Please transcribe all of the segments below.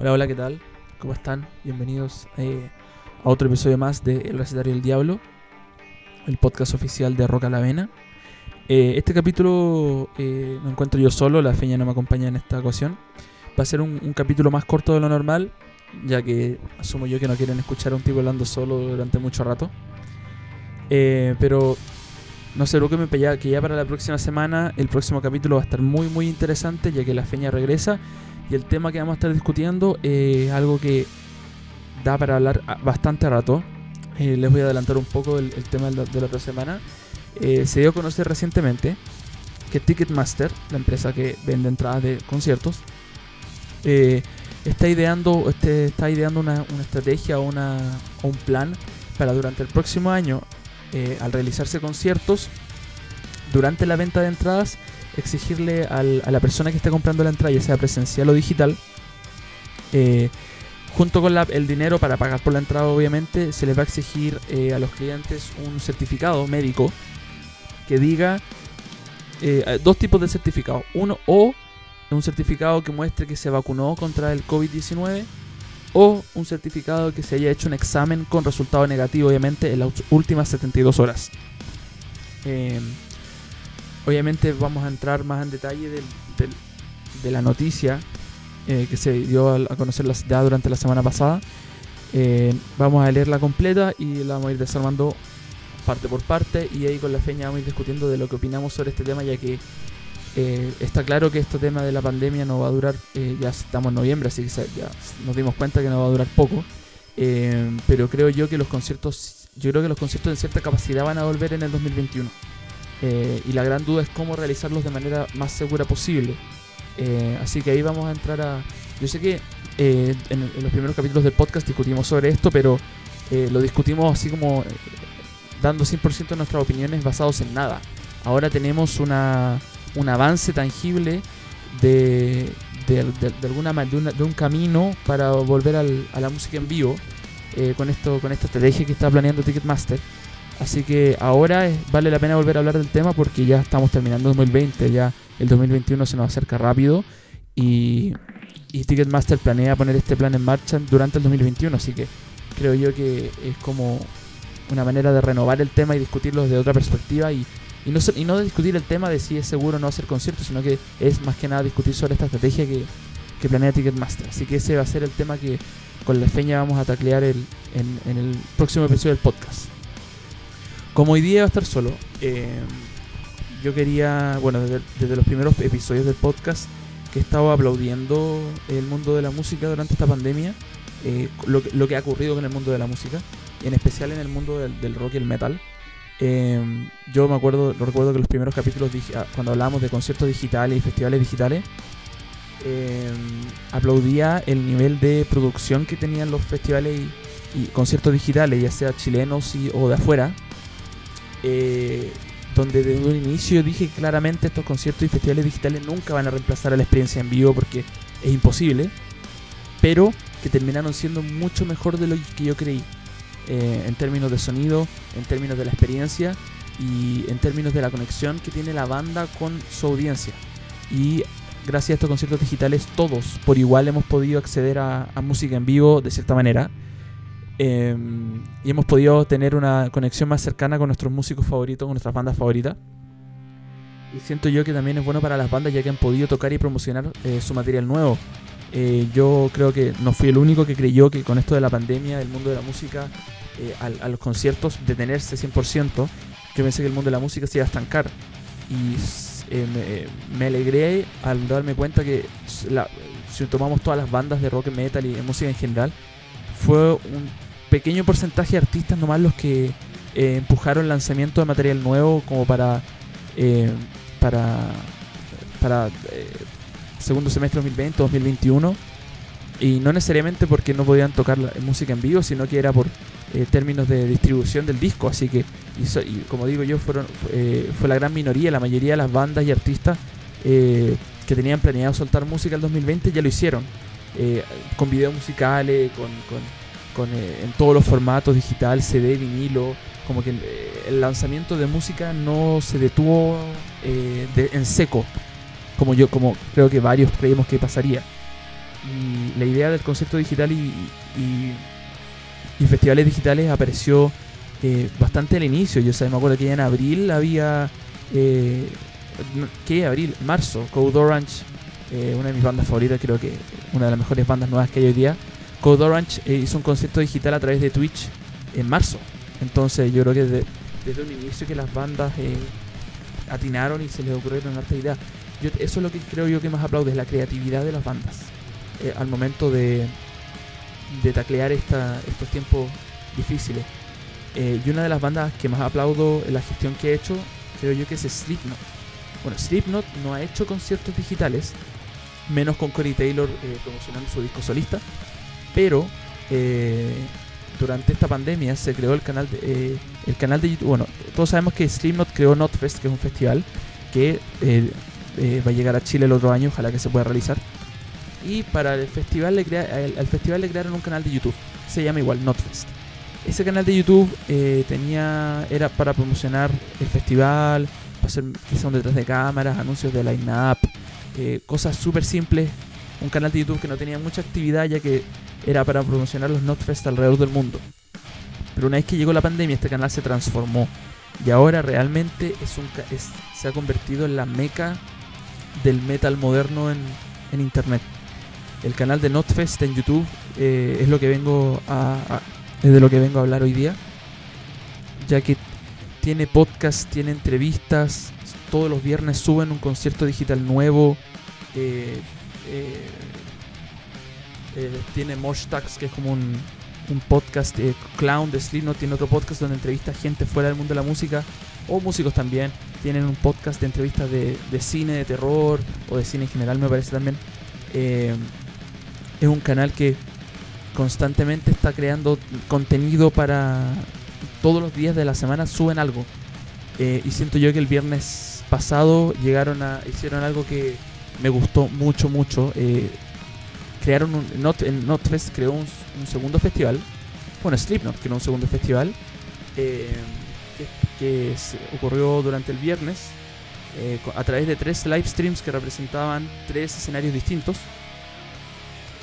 Hola, hola, ¿qué tal? ¿Cómo están? Bienvenidos eh, a otro episodio más de El Recetario del Diablo, el podcast oficial de Roca la Vena. Eh, este capítulo eh, me encuentro yo solo, la feña no me acompaña en esta ocasión. Va a ser un, un capítulo más corto de lo normal, ya que asumo yo que no quieren escuchar a un tipo hablando solo durante mucho rato. Eh, pero no lo que me ya, que ya para la próxima semana el próximo capítulo va a estar muy muy interesante ya que la feña regresa y el tema que vamos a estar discutiendo es algo que da para hablar a- bastante rato. Eh, les voy a adelantar un poco el, tema de la, otra semana. Eh, se dio a conocer recientemente que Ticketmaster, la empresa que vende entradas de conciertos, eh, está ideando, este, está ideando una, una estrategia o, un plan para durante el próximo año, eh, al realizarse conciertos, durante la venta de entradas, exigirle a la persona que está comprando la entrada, ya sea presencial o digital, eh, junto con el dinero para pagar por la entrada, obviamente, se les va a exigir eh, a los clientes un certificado médico que diga eh, dos tipos de certificado. Uno, o un certificado que muestre que se vacunó contra el COVID-19 o un certificado que se haya hecho un examen con resultado negativo, obviamente, en las últimas 72 horas. Obviamente vamos a entrar más en detalle del- del- de la noticia eh, que se dio a conocer la- ya durante la semana pasada. Eh, vamos a leerla completa y la vamos a ir desarmando parte por parte y ahí con la feña vamos a ir discutiendo de lo que opinamos sobre este tema ya que eh, está claro que este tema de la pandemia no va a durar, eh, ya estamos en noviembre, así que ya nos dimos cuenta que no va a durar poco. Pero creo yo que los conciertos, yo creo que los conciertos de cierta capacidad van a volver en el 2021. Eh, y la gran duda es cómo realizarlos de manera más segura posible. Eh, así que ahí vamos a entrar a... Yo sé que eh, en, en los primeros capítulos del podcast discutimos sobre esto, pero eh, lo discutimos así como eh, dando 100% de nuestras opiniones basados en nada. Ahora tenemos una, un avance tangible de, de, de- de alguna una- de un camino para volver al- a la música en vivo eh, con esto con esta estrategia que está planeando Ticketmaster. Así que ahora vale la pena volver a hablar del tema porque ya estamos terminando 2020, ya el 2021 se nos acerca rápido y, Ticketmaster planea poner este plan en marcha durante el 2021, así que creo yo que es como una manera de renovar el tema y discutirlo desde otra perspectiva y, y no, y no discutir el tema de si es seguro o no hacer conciertos, sino que es más que nada discutir sobre esta estrategia que, que planea Ticketmaster. Así que ese va a ser el tema que con la feña vamos a taclear el, en, en el próximo episodio del podcast. Como hoy día va a estar solo, eh, yo quería, bueno, desde, los primeros episodios del podcast que he estado aplaudiendo el mundo de la música durante esta pandemia, eh, lo, que- ha ocurrido con el mundo de la música, en especial en el mundo del, rock y el metal. Eh, yo me acuerdo, lo recuerdo que los primeros capítulos, ah, cuando hablábamos de conciertos digitales y festivales digitales, aplaudía el nivel de producción que tenían los festivales y, conciertos digitales, ya sea chilenos o de afuera, eh, donde desde un inicio dije claramente estos conciertos y festivales digitales nunca van a reemplazar a la experiencia en vivo porque es imposible, pero que terminaron siendo mucho mejor de lo que yo creí, eh, en términos de sonido, en términos de la experiencia y en términos de la conexión que tiene la banda con su audiencia. Y gracias a estos conciertos digitales todos por igual hemos podido acceder a, a música en vivo de cierta manera. Eh, y hemos podido tener una conexión más cercana con nuestros músicos favoritos, con nuestras bandas favoritas. Y siento yo que también es bueno para las bandas ya que han podido tocar y promocionar eh, su material nuevo. Eh, yo creo que no fui el único que creyó que con esto de la pandemia, el mundo de la música, eh, al- a, los conciertos, detenerse 100%, yo pensé que el mundo de la música se iba a estancar. Y eh, me, me alegré al darme cuenta que la- si tomamos todas las bandas de rock, metal y de música en general, fue un pequeño porcentaje de artistas nomás los que eh, empujaron el lanzamiento de material nuevo como para eh, para para eh, segundo semestre 2020 2021 y no necesariamente porque no podían tocar la música en vivo sino que era por eh, términos de distribución del disco. Así que como digo yo fueron eh, fue la gran minoría la mayoría de las bandas y artistas que tenían planeado soltar música el 2020 ya lo hicieron. Con videos musicales con, con con, eh, en todos los formatos, digital, CD, vinilo, como que el, el lanzamiento de música no se detuvo eh, de- en seco, como yo, como creo que varios creímos que pasaría. y la idea del concierto digital y, festivales digitales apareció eh, bastante al inicio. Yo sé, me acuerdo que ya en abril había. Eh, ¿Qué? Abril, marzo, Code Orange, eh, una de mis bandas favoritas, creo que una de las mejores bandas nuevas que hay hoy día. Code Orange eh, hizo un concierto digital a través de Twitch en marzo. Entonces yo creo que desde, un inicio que las bandas eh, atinaron y se les ocurrieron harta ideas. Yo, eso es lo que creo yo que más aplaude, es la creatividad de las bandas. eh, al momento de, de taclear esta, estos tiempos difíciles. Eh, y una de las bandas que más aplaudo en la gestión que he hecho, creo yo que es Slipknot. Bueno, Slipknot no ha hecho conciertos digitales, menos con Corey Taylor eh, promocionando su disco solista, pero eh, durante esta pandemia se creó el canal de, eh, el canal de YouTube. Bueno, todos sabemos que Slipknot creó Notfest, que es un festival que eh, va a llegar a Chile el otro año, ojalá que se pueda realizar. Y para el festival le crea, al, al festival le crearon un canal de YouTube, se llama igual Notfest. Ese canal de YouTube tenía era para promocionar el festival, para hacer quizá un detrás de cámaras, anuncios de line-up, cosas súper simples. Un canal de YouTube que no tenía mucha actividad ya que era para promocionar los Notfest alrededor del mundo. Pero una vez que llegó la pandemia este canal se transformó y ahora realmente es se ha convertido en la meca del metal moderno en, en internet. El canal de Notfest en YouTube eh, es lo que vengo a, de lo que vengo a hablar hoy día, ya que tiene podcast, tiene entrevistas, todos los viernes suben un concierto digital nuevo, eh, eh, eh, tiene Mosh Tax, que es como un, podcast, eh, Clown de Slipknot tiene otro podcast donde entrevista gente fuera del mundo de la música, o músicos también, tienen un podcast de entrevistas de, de cine, de terror, o de cine en general me parece también. Eh, es un canal que constantemente está creando contenido para todos los días de la semana suben algo Eh, y siento yo que el viernes pasado llegaron hicieron algo que me gustó mucho mucho crearon un Not, Notfest creó un, un segundo festival bueno Slipknot creó un segundo festival eh, que, ocurrió durante el viernes eh, a través de tres live streams que representaban tres escenarios distintos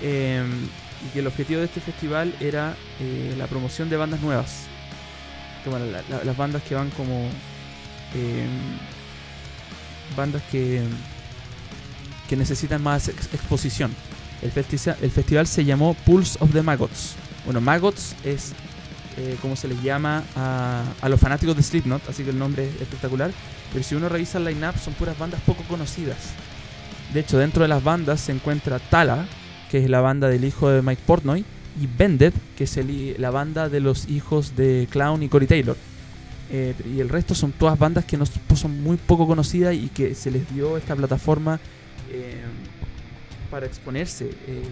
eh, y que el objetivo de este festival era la promoción de bandas nuevas. Que, las bandas que van como bandas que que necesitan más ex- exposición. El, festi- el festival se llamó Pulse of the Maggots. Bueno, Maggots es eh, como se les llama a, a los fanáticos de Slipknot, así que el nombre es espectacular. Pero si uno revisa el line-up, son puras bandas poco conocidas. De hecho, dentro de las bandas se encuentra Tala, que es la banda del hijo de Mike Portnoy, y Bended, que es el la banda de los hijos de Clown y Corey Taylor. Eh, y el resto son todas bandas que no son muy poco conocidas y que se les dio esta plataforma eh, para exponerse. Eh,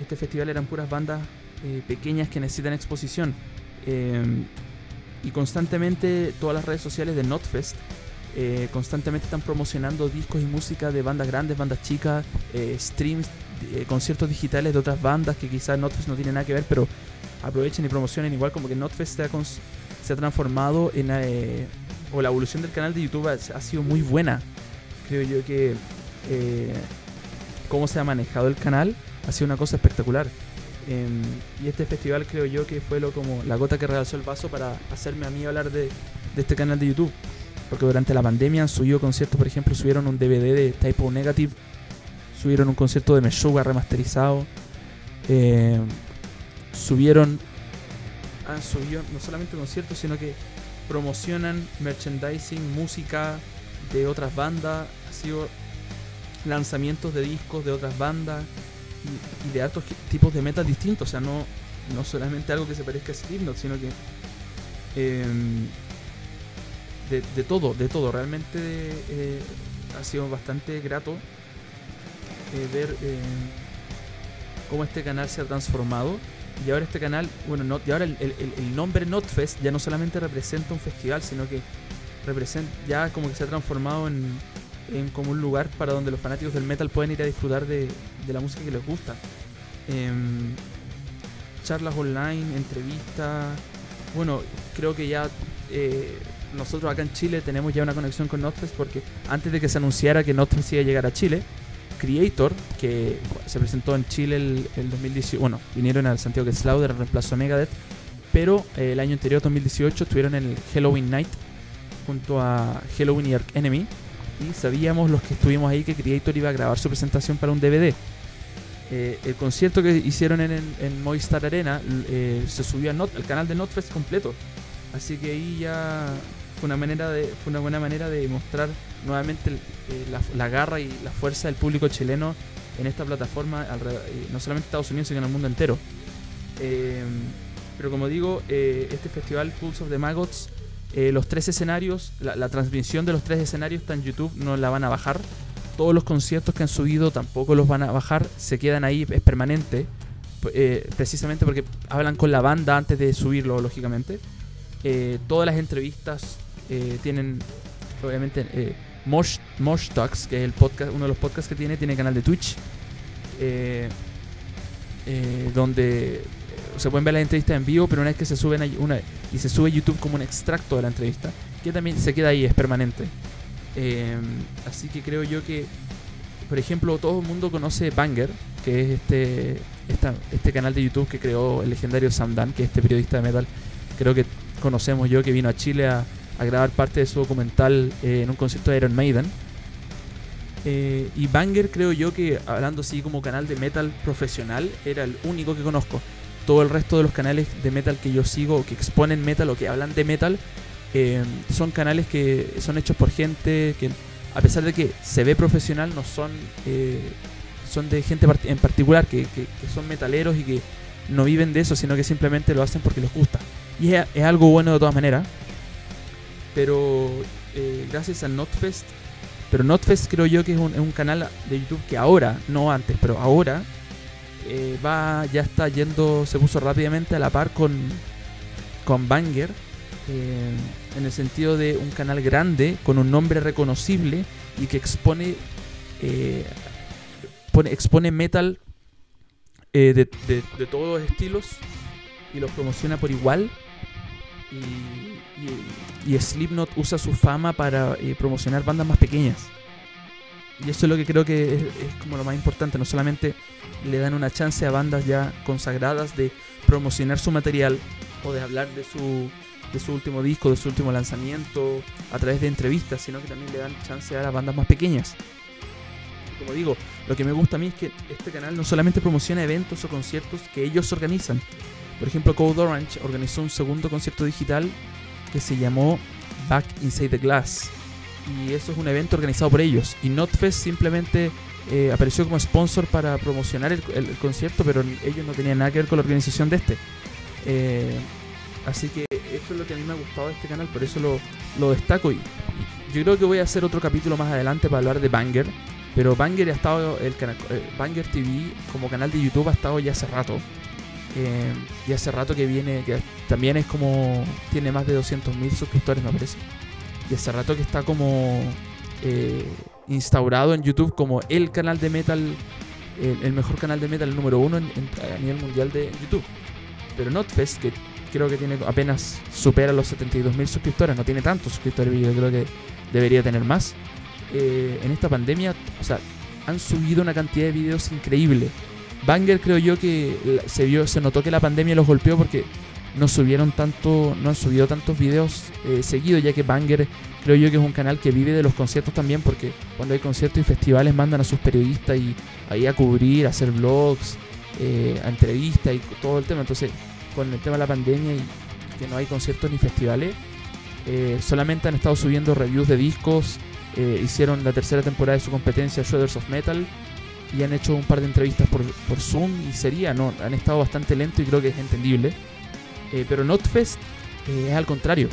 este festival eran puras bandas eh, pequeñas que necesitan exposición. Eh, y constantemente todas las redes sociales de Notfest eh, constantemente están promocionando discos y música de bandas grandes, bandas chicas, eh, streams, eh, conciertos digitales de otras bandas que quizás Notfest no tiene nada que ver, pero aprovechen y promocionen igual como que Notfest se ha, se ha transformado en... o la evolución del canal de YouTube ha, ha sido muy buena. Creo yo que cómo se ha manejado el canal ha sido una cosa espectacular. Em, y este festival creo yo que fue lo como la gota que rebalsó el vaso para hacerme a mí hablar de, este canal de YouTube. Porque durante la pandemia han subido conciertos, por ejemplo, subieron un DVD de Typo Negative, subieron un concierto de Meshuggah remasterizado, eh, subieron, han subido no solamente conciertos, sino que promocionan merchandising, música de otras bandas, ha sido lanzamientos de discos de otras bandas y, de altos tipos de metas distintos, o sea, no, no solamente algo que se parezca a Slipknot, sino que em, de, todo, de todo. Realmente eh, ha sido bastante grato eh, ver eh, cómo este canal se ha transformado. Y ahora este canal, bueno, no- y ahora el- el- el nombre Notfest ya no solamente representa un festival, sino que representa ya como que se ha transformado en, en como un lugar para donde los fanáticos del metal pueden ir a disfrutar de, de la música que les gusta. Em, charlas online, entrevistas. Bueno, creo que ya eh, nosotros acá en Chile tenemos ya una conexión con Notfest porque antes de que se anunciara que Notfest iba a llegar a Chile, Creator, que se presentó en Chile el, el 2018. Bueno, vinieron al Santiago Slaughter en reemplazo a Megadeth. Pero eh, el año anterior, 2018, estuvieron en el Halloween Night junto a Halloween y Ark Enemy. Y sabíamos los que estuvimos ahí que Creator iba a grabar su presentación para un DVD. Eh, el concierto que hicieron en, en Arena eh, se subió al canal de Notfest completo. Así que ahí ya fue una, manera fue una buena manera de mostrar nuevamente eh, la, garra y la fuerza del público chileno en esta plataforma, no solamente en Estados Unidos, sino en el mundo entero. pero como digo, este festival Pulse of the Maggots, los tres escenarios, la, transmisión de los tres escenarios está en YouTube, no la van a bajar todos los conciertos que han subido tampoco los van a bajar, se quedan ahí, es permanente, eh, precisamente porque hablan con la banda antes de subirlo, lógicamente. Eh, todas las entrevistas eh, tienen, obviamente, Mosh, Mosh Talks, que es el podcast, uno de los podcasts que tiene, tiene canal de Twitch, donde se pueden ver las entrevistas en vivo, pero una vez que se suben una, y se sube YouTube como un extracto de la entrevista, que también se queda ahí, es permanente. Em, así que creo yo que, por ejemplo, todo el mundo conoce Banger, que es este, este canal de YouTube que creó el legendario Sam Dan, que es este periodista de metal. Creo que conocemos yo que vino a Chile a, grabar parte de su documental eh, en un concierto de Iron Maiden. Eh, y Banger creo yo que, hablando así como canal de metal profesional, era el único que conozco. Todo el resto de los canales de metal que yo sigo, que exponen metal o que hablan de metal, eh, son canales que son hechos por gente que, a pesar de que se ve profesional, no son, eh, son de gente en particular que, son metaleros y que no viven de eso, sino que simplemente lo hacen porque les gusta. Y es, algo bueno de todas maneras. Pero eh, gracias al Notfest, pero Notfest creo yo que es un, canal de YouTube que ahora, no antes, pero ahora va ya está yendo, se puso rápidamente a la par con, con Banger eh, en el sentido de un canal grande con un nombre reconocible y que expone eh, expone metal eh, de, todos los estilos y los promociona por igual. Y, Slipknot usa su fama para promocionar bandas más pequeñas y eso es lo que creo que es, como lo más importante no solamente le dan una chance a bandas ya consagradas de promocionar su material o de hablar de su de su último disco, de su último lanzamiento, a través de entrevistas, sino que también le dan chance a las bandas más pequeñas. como digo, lo que me gusta a mí es que este canal no solamente promociona eventos o conciertos que ellos organizan. Por ejemplo, Code Orange organizó un segundo concierto digital que se llamó Back Inside the Glass. Y eso es un evento organizado por ellos. Y Notfest simplemente eh, apareció como sponsor para promocionar el, concierto, pero ellos no tenían nada que ver con la organización de este. Eh, Así que eso es lo que a mí me ha gustado de este canal, por eso lo, destaco. Y, yo creo que voy a hacer otro capítulo más adelante para hablar de Banger. Pero Banger ha estado, el canal, eh, Banger TV como canal de YouTube ha estado ya hace rato. Y hace rato que viene, que también es como, tiene más de 200.000 suscriptores me parece. Y hace rato que está como eh, instaurado en YouTube como el canal de metal, el, mejor canal de metal número uno a nivel mundial de YouTube. Pero Notfest, que creo que tiene apenas supera los 72.000 suscriptores, no tiene tantos suscriptores, yo creo que debería tener más. Eh, en esta pandemia, o sea, han subido una cantidad de videos increíble. Banger creo yo que se vio, se notó que la pandemia los golpeó porque no subieron tanto, no han subido tantos videos eh, seguidos, ya que Banger creo yo que es un canal que vive de los conciertos también, porque cuando hay conciertos y festivales mandan a sus periodistas y ahí a cubrir, a hacer vlogs, eh, a entrevistas y todo el tema. Entonces con el tema de la pandemia y que no hay conciertos ni festivales, eh, solamente han estado subiendo reviews de discos, eh, hicieron la tercera temporada de su competencia Shredders of Metal y han hecho un par de entrevistas por, Zoom y sería, no, han estado bastante lento y creo que es entendible. Eh, pero Notfest es al contrario,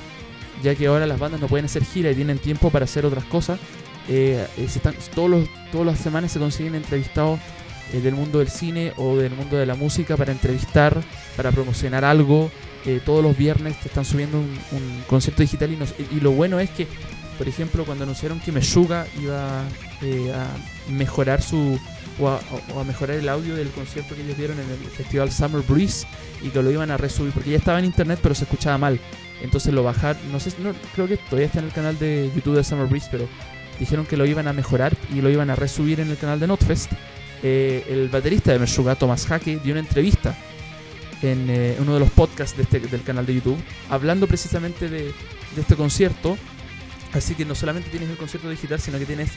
ya que ahora las bandas no pueden hacer gira y tienen tiempo para hacer otras cosas. están, todos los, todas las semanas se consiguen entrevistados eh, del mundo del cine o del mundo de la música para entrevistar, para promocionar algo. Eh, todos los viernes te están subiendo un, concierto digital y, lo bueno es que, por ejemplo, cuando anunciaron que Meshuga iba eh, a mejorar su o a, mejorar el audio del concierto que ellos dieron en el festival Summer Breeze y que lo iban a resubir porque ya estaba en internet pero se escuchaba mal. Entonces lo bajaron, no sé, no, creo que todavía está en el canal de YouTube de Summer Breeze, pero dijeron que lo iban a mejorar y lo iban a resubir en el canal de Notfest. Eh, el baterista de Meshuga, Thomas Hake, dio una entrevista en eh, uno de los podcasts de este- del canal de YouTube, hablando precisamente de, de este concierto. Así que no solamente tienes el concierto digital, sino que tienes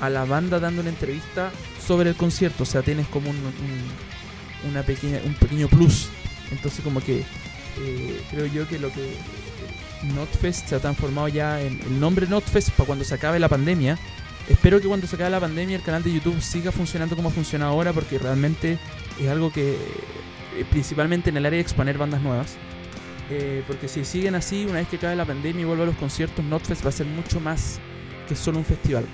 a la banda dando una entrevista sobre el concierto. O sea, tienes como un, un- una pequeña, un pequeño plus. Entonces como que eh, creo yo que lo que Notfest se ha transformado ya en el nombre Notfest para cuando se acabe la pandemia. Espero que cuando se acabe la pandemia el canal de YouTube siga funcionando como funciona ahora porque realmente es algo que eh, principalmente en el área de exponer bandas nuevas. Eh, porque si siguen así, una vez que acabe la pandemia y vuelva a los conciertos, Notfest va a ser mucho más que solo un festival.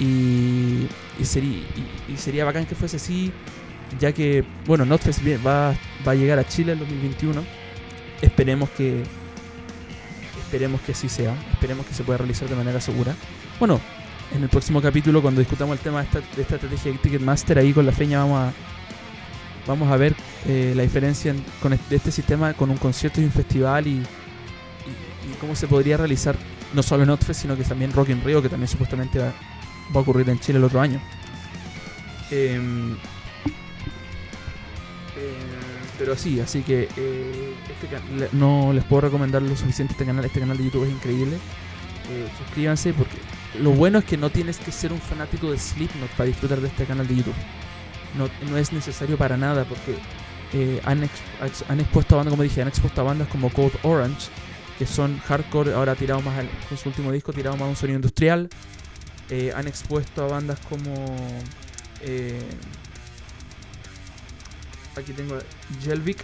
Y, y sería, y, y sería bacán que fuese así, ya que, bueno, Notfest va, va a llegar a Chile en 2021. Esperemos que esperemos que así sea, esperemos que se pueda realizar de manera segura. Bueno, en el próximo capítulo, cuando discutamos el tema de esta, de esta estrategia de Ticketmaster, ahí con la feña vamos a vamos a ver eh, la diferencia en- con este, sistema con un concierto y un festival y, y- cómo se podría realizar no solo en Notfest, sino que también Rock in Rio, que también supuestamente va, a ocurrir en Chile el otro año. Em, eh, pero sí, así que eh, este no les puedo recomendar lo suficiente este canal. Este canal de YouTube es increíble. Eh, suscríbanse porque lo bueno es que no tienes que ser un fanático de Slipknot para disfrutar de este canal de YouTube. No, no es necesario para nada porque eh, han, ex- ex- han expuesto a bandas, como dije, han expuesto a bandas como Code Orange, que son hardcore, ahora tirado más al, con su último disco, tirado más a un sonido industrial. Eh, han expuesto a bandas como. eh, aquí tengo Jelvik,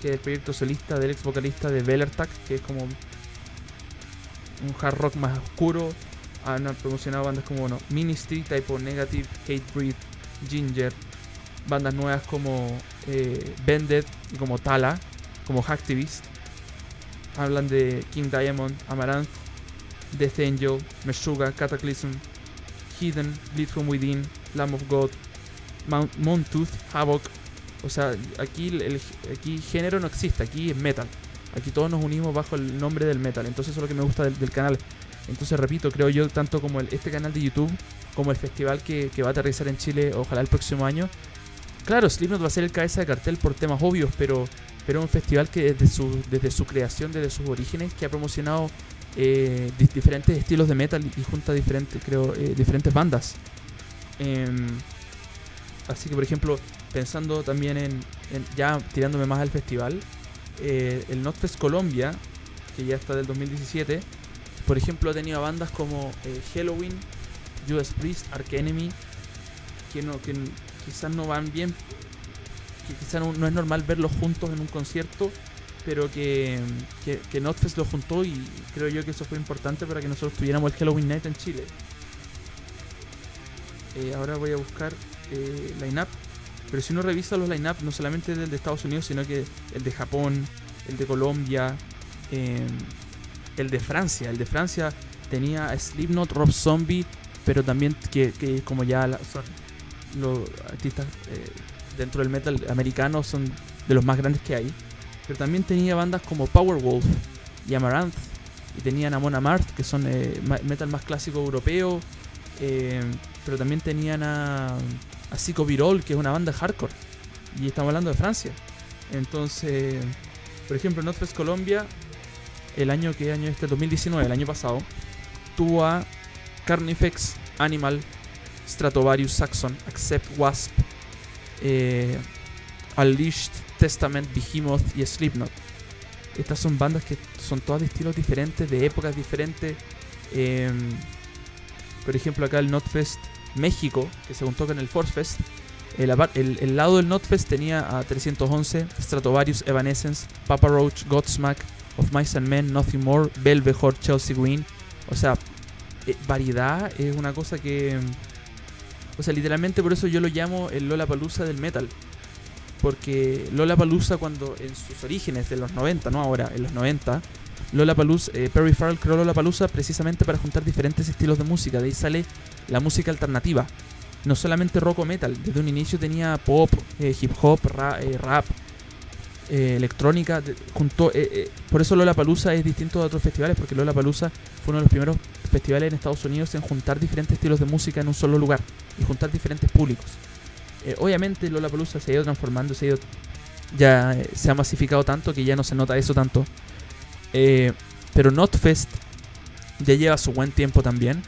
que es el proyecto solista del ex vocalista de Bellertag, que es como un hard rock más oscuro. Han promocionado bandas como bueno, Ministry, Typo Negative, Hatebreed, Ginger, bandas nuevas como eh, Bended y como Tala, como Hacktivist. Hablan de King Diamond, Amaranth, Death Angel, Meshuga, Cataclysm, Hidden, Bleed From Within, Lamb of God, Mount, Montooth, Havoc. O sea, aquí el, aquí género no existe, aquí es metal. Aquí todos nos unimos bajo el nombre del metal. Entonces eso es lo que me gusta del, del canal. Entonces repito, creo yo, tanto como este canal de YouTube, como el festival que, que va a aterrizar en Chile, ojalá el próximo año. Claro, Slipknot va a ser el cabeza de cartel por temas obvios, pero, pero es un festival que desde su, desde su creación, desde sus orígenes, que ha promocionado eh, di- diferentes estilos de metal y junta diferentes, creo, eh, diferentes bandas. Em, así que, por ejemplo, pensando también en, ya tirándome más al festival, eh, el Notfest Colombia, que ya está del 2017, por ejemplo, ha tenido bandas como Halloween, Judas Priest, Ark Enemy, que, no, quizás no van bien, que quizás no, es normal verlos juntos en un concierto, pero que, que, que Notfest los juntó y creo yo que eso fue importante para que nosotros tuviéramos el Halloween Night en Chile. Eh, ahora voy a buscar eh, line-up, pero si uno revisa los line-up, no solamente del de Estados Unidos, sino que el de Japón, el de Colombia, eh, el de Francia. El de Francia tenía Slipknot, Rob Zombie, pero también que, que como ya la- los artistas eh, dentro del metal americano son de los más grandes que hay. Pero también tenía bandas como Powerwolf y Amaranth. Y tenían a Mon Amarth, que son eh, metal más clásico europeo. eh, pero también tenían a, a Virol, que es una banda hardcore. Y estamos hablando de Francia. Entonces, por ejemplo, Notfest Colombia, el año que año este, 2019, el año pasado, tuvo a Carnifex, Animal, Stratovarius, Saxon, Accept, Wasp, eh, Unleashed, Testament, Behemoth y Slipknot. Estas son bandas que son todas de estilos diferentes, de épocas diferentes. em, por ejemplo, acá el Notfest México, que se juntó con el Force Fest. El, lado del Notfest tenía a 311, Stratovarius, Evanescence, Papa Roach, Godsmack, Of Mice and Men, Nothing More, Belvejor, Chelsea Green. O sea, eh, variedad es una cosa que. O sea, literalmente por eso yo lo llamo el Lola Palusa del metal. Porque Lola Palusa, cuando en sus orígenes de los 90, no ahora, en los 90, Lola eh, Perry Farrell creó Lola Palusa precisamente para juntar diferentes estilos de música. De ahí sale la música alternativa. No solamente rock o metal, desde un inicio tenía pop, eh, hip hop, eh, rap, eh, electrónica. por eso Lola Palusa es distinto de otros festivales, porque Lola Palusa fue uno de los primeros festivales en Estados Unidos en juntar diferentes estilos de música en un solo lugar y juntar diferentes públicos. Eh, obviamente Lollapalooza se ha ido transformando, se ha ido, ya eh, se ha masificado tanto que ya no se nota eso tanto. Eh, pero Notfest ya lleva su buen tiempo también,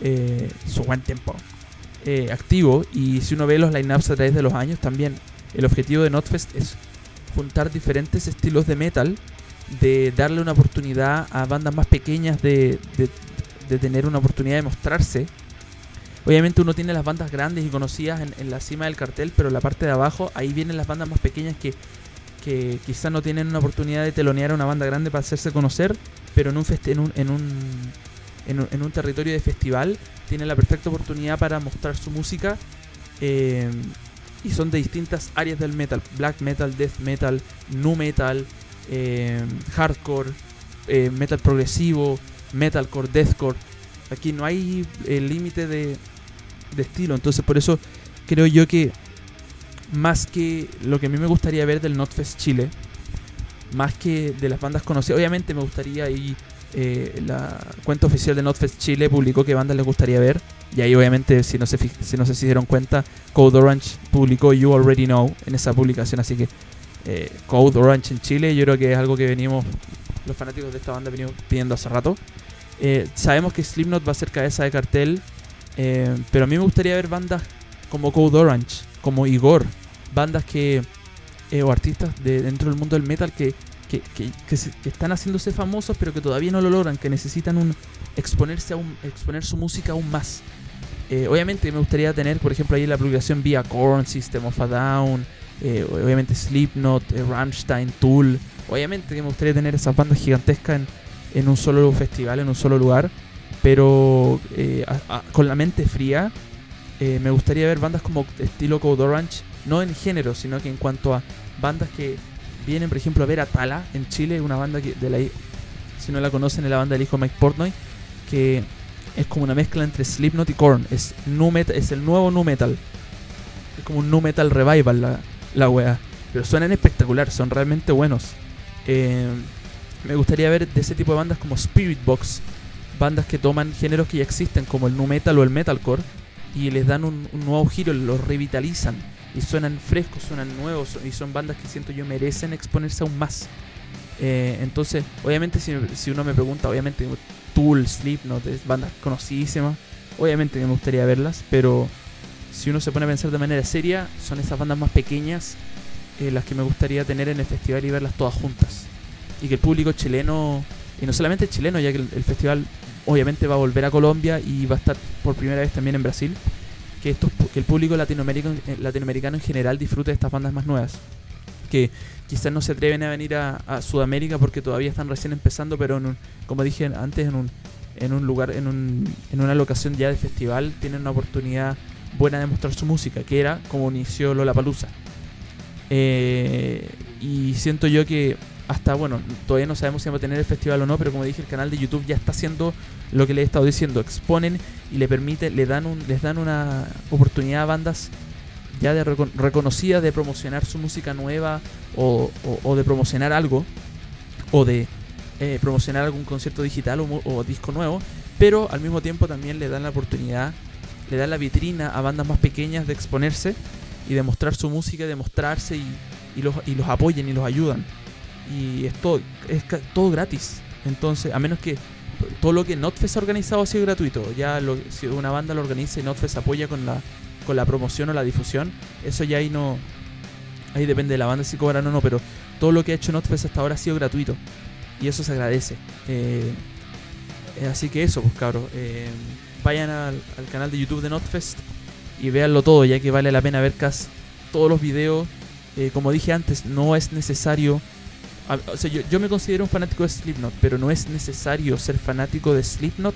eh, su buen tiempo eh, activo y si uno ve los lineups a través de los años también el objetivo de Notfest es juntar diferentes estilos de metal, de darle una oportunidad a bandas más pequeñas de, de- de tener una oportunidad de mostrarse. Obviamente uno tiene las bandas grandes y conocidas en, la cima del cartel, pero en la parte de abajo ahí vienen las bandas más pequeñas que, que quizás no tienen una oportunidad de telonear a una banda grande para hacerse conocer, pero en un, en en un, en un, en un territorio de festival tienen la perfecta oportunidad para mostrar su música. eh, y son de distintas áreas del metal: black metal, death metal, nu metal, eh, hardcore, eh, metal progresivo, metalcore, deathcore. Aquí no hay eh, límite de, estilo, entonces por eso creo yo que más que lo que a mí me gustaría ver del Notfest Chile, más que de las bandas conocidas, obviamente me gustaría y eh, la cuenta oficial de Notfest Chile publicó qué bandas les gustaría ver. Y ahí obviamente, si no se, si no se dieron cuenta, Code Orange publicó You Already Know en esa publicación. Así que eh, Code Orange en Chile yo creo que es algo que venimos, los fanáticos de esta banda venimos pidiendo hace rato. Eh, sabemos que Slipknot va a ser cabeza de cartel, eh, pero a mí me gustaría ver bandas como Code Orange, como Igor, bandas que eh, o artistas de dentro del mundo del metal que, que, que- están haciéndose famosos pero que todavía no lo logran, que necesitan un exponerse aún, exponer su música aún más. Obviamente me gustaría tener, por ejemplo, ahí la publicación vía Korn, System of a Down, eh, obviamente Slipknot, eh, Tool. Obviamente que me gustaría tener esas bandas gigantescas en, un solo festival, en un solo lugar, pero eh, con la mente fría, eh, me gustaría ver bandas como estilo Code Orange, no en género, sino que en cuanto a bandas que vienen, por ejemplo, a ver a Tala en Chile, una banda de la, si no la conocen, es la banda del hijo Mike Portnoy, que es como una mezcla entre Slipknot y Korn, es, nu es el nuevo nu metal, es como un nu metal revival la wea, pero suenan espectacular, son realmente buenos. Eh, me gustaría ver de ese tipo de bandas como Spirit Box, bandas que toman géneros que ya existen como el nu metal o el metalcore y les dan un, nuevo giro, los revitalizan y suenan frescos, suenan nuevos y son bandas que siento yo merecen exponerse aún más. Eh, entonces, obviamente si, si uno me pregunta, obviamente Tool, Slipknot, bandas conocidísimas, obviamente me gustaría verlas, pero si uno se pone a pensar de manera seria, son esas bandas más pequeñas eh, las que me gustaría tener en el festival y verlas todas juntas. Y que el público chileno, y no solamente chileno, ya que el, el festival obviamente va a volver a Colombia y va a estar por primera vez también en Brasil, que, que el público latinoamericano, eh, latinoamericano en general disfrute de estas bandas más nuevas. Que quizás no se atreven a venir a, a Sudamérica porque todavía están recién empezando, pero en un- como dije antes, en un, en un lugar, en, un, en una locación ya de festival, tienen una oportunidad buena de mostrar su música, que era como inició Lollapalooza. Eh, y siento yo que hasta, bueno, todavía no sabemos si va a tener el festival o no, pero como dije, el canal de YouTube ya está haciendo lo que le he estado diciendo, exponen y le permite, le dan un, les dan una oportunidad a bandas ya de recon- reconocidas de promocionar su música nueva o, de promocionar algo o de eh, promocionar algún concierto digital o disco nuevo, pero al mismo tiempo también le dan la oportunidad, le dan la vitrina a bandas más pequeñas de exponerse y de mostrar su música, de mostrarse y, y los, y los apoyen y los ayudan. Y es todo, es todo gratis. Entonces, a menos que todo lo que Notfest ha organizado ha sido gratuito. Ya lo- si una banda lo organiza y Notfest apoya con la, con la promoción o la difusión, eso ya ahí no. Ahí depende de la banda si cobran o no, pero todo lo que ha hecho Notfest hasta ahora ha sido gratuito. Y eso se agradece. Eh, eh, así que eso, pues cabros. eh, vayan al, al canal de YouTube de Notfest y véanlo todo, ya que vale la pena ver casi todos los videos. Eh, como dije antes, no es necesario. O sea, yo, yo me considero un fanático de Slipknot, pero no es necesario ser fanático de Slipknot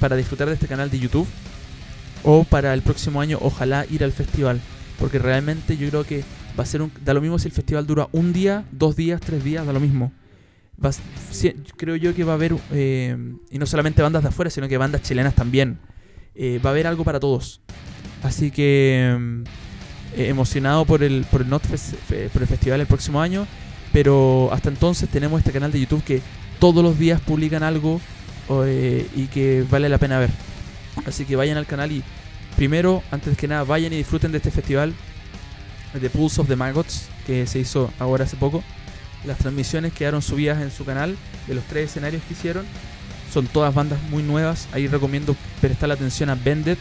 para disfrutar de este canal de YouTube o para el próximo año ojalá ir al festival, porque realmente yo creo que va a ser un da lo mismo si el festival dura un día, dos días, tres días, da lo mismo. Va creo yo que va a haber eh, y no solamente bandas de afuera, sino que bandas chilenas también. Eh, va a haber algo para todos. Así que mm, eh, emocionado por el por el Notfest, fe- por el festival el próximo año, pero hasta entonces tenemos este canal de YouTube que todos los días publican algo eh, y que vale la pena ver. Así que vayan al canal y primero, antes que nada, vayan y disfruten de este festival de Pulse of the Maggots que se hizo ahora hace poco. Las transmisiones quedaron subidas en su canal de los tres escenarios que hicieron. Son todas bandas muy nuevas. Ahí recomiendo prestar la atención a Bended,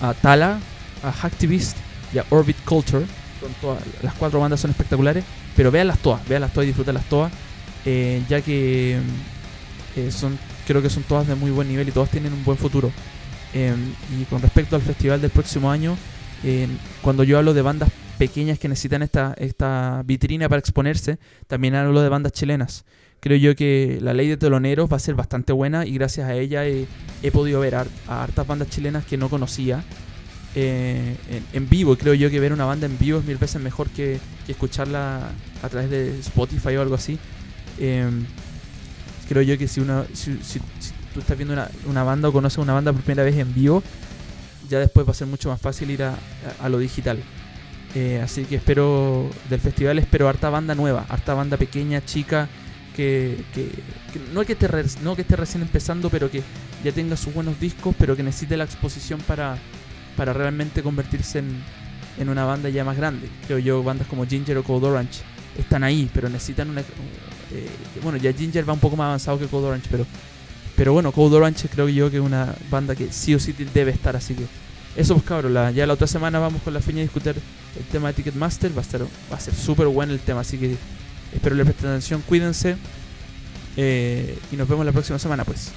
a Tala, a Hacktivist y a Orbit Culture. Son todas, las cuatro bandas son espectaculares. Pero véanlas todas, véanlas todas y disfrútenlas todas. eh, ya que eh, son, creo que son todas de muy buen nivel y todas tienen un buen futuro. Eh, y con respecto al festival del próximo año, eh, cuando yo hablo de bandas pequeñas que necesitan esta, esta vitrina para exponerse, también hablo de bandas chilenas. Creo yo que la ley de teloneros va a ser bastante buena y gracias a ella he, he podido ver a, a hartas bandas chilenas que no conocía eh, en, en vivo. Creo yo que ver una banda en vivo es mil veces mejor que, que escucharla a través de Spotify o algo así. Eh, creo yo que si, una, si, si- si tú estás viendo una, una banda o conoces una banda por primera vez en vivo, ya después va a ser mucho más fácil ir a, a- a lo digital. Eh, así que espero del festival, espero harta banda nueva, harta banda pequeña, chica, que, no, que esté no que esté recién empezando, pero que ya tenga sus buenos discos, pero que necesite la exposición para, para realmente convertirse en, en una banda ya más grande. Creo yo, bandas como Ginger o Cold Orange están ahí, pero necesitan una... eh, bueno, ya Ginger va un poco más avanzado que Cold Orange, pero, pero bueno, Cold Orange creo yo que es una banda que sí o sí debe estar, así que eso pues cabros, ya la otra semana vamos con la feña a discutir el tema de Ticketmaster, va a, estar, va a ser súper bueno el tema, así que espero le presten atención, cuídense eh, y nos vemos la próxima semana pues.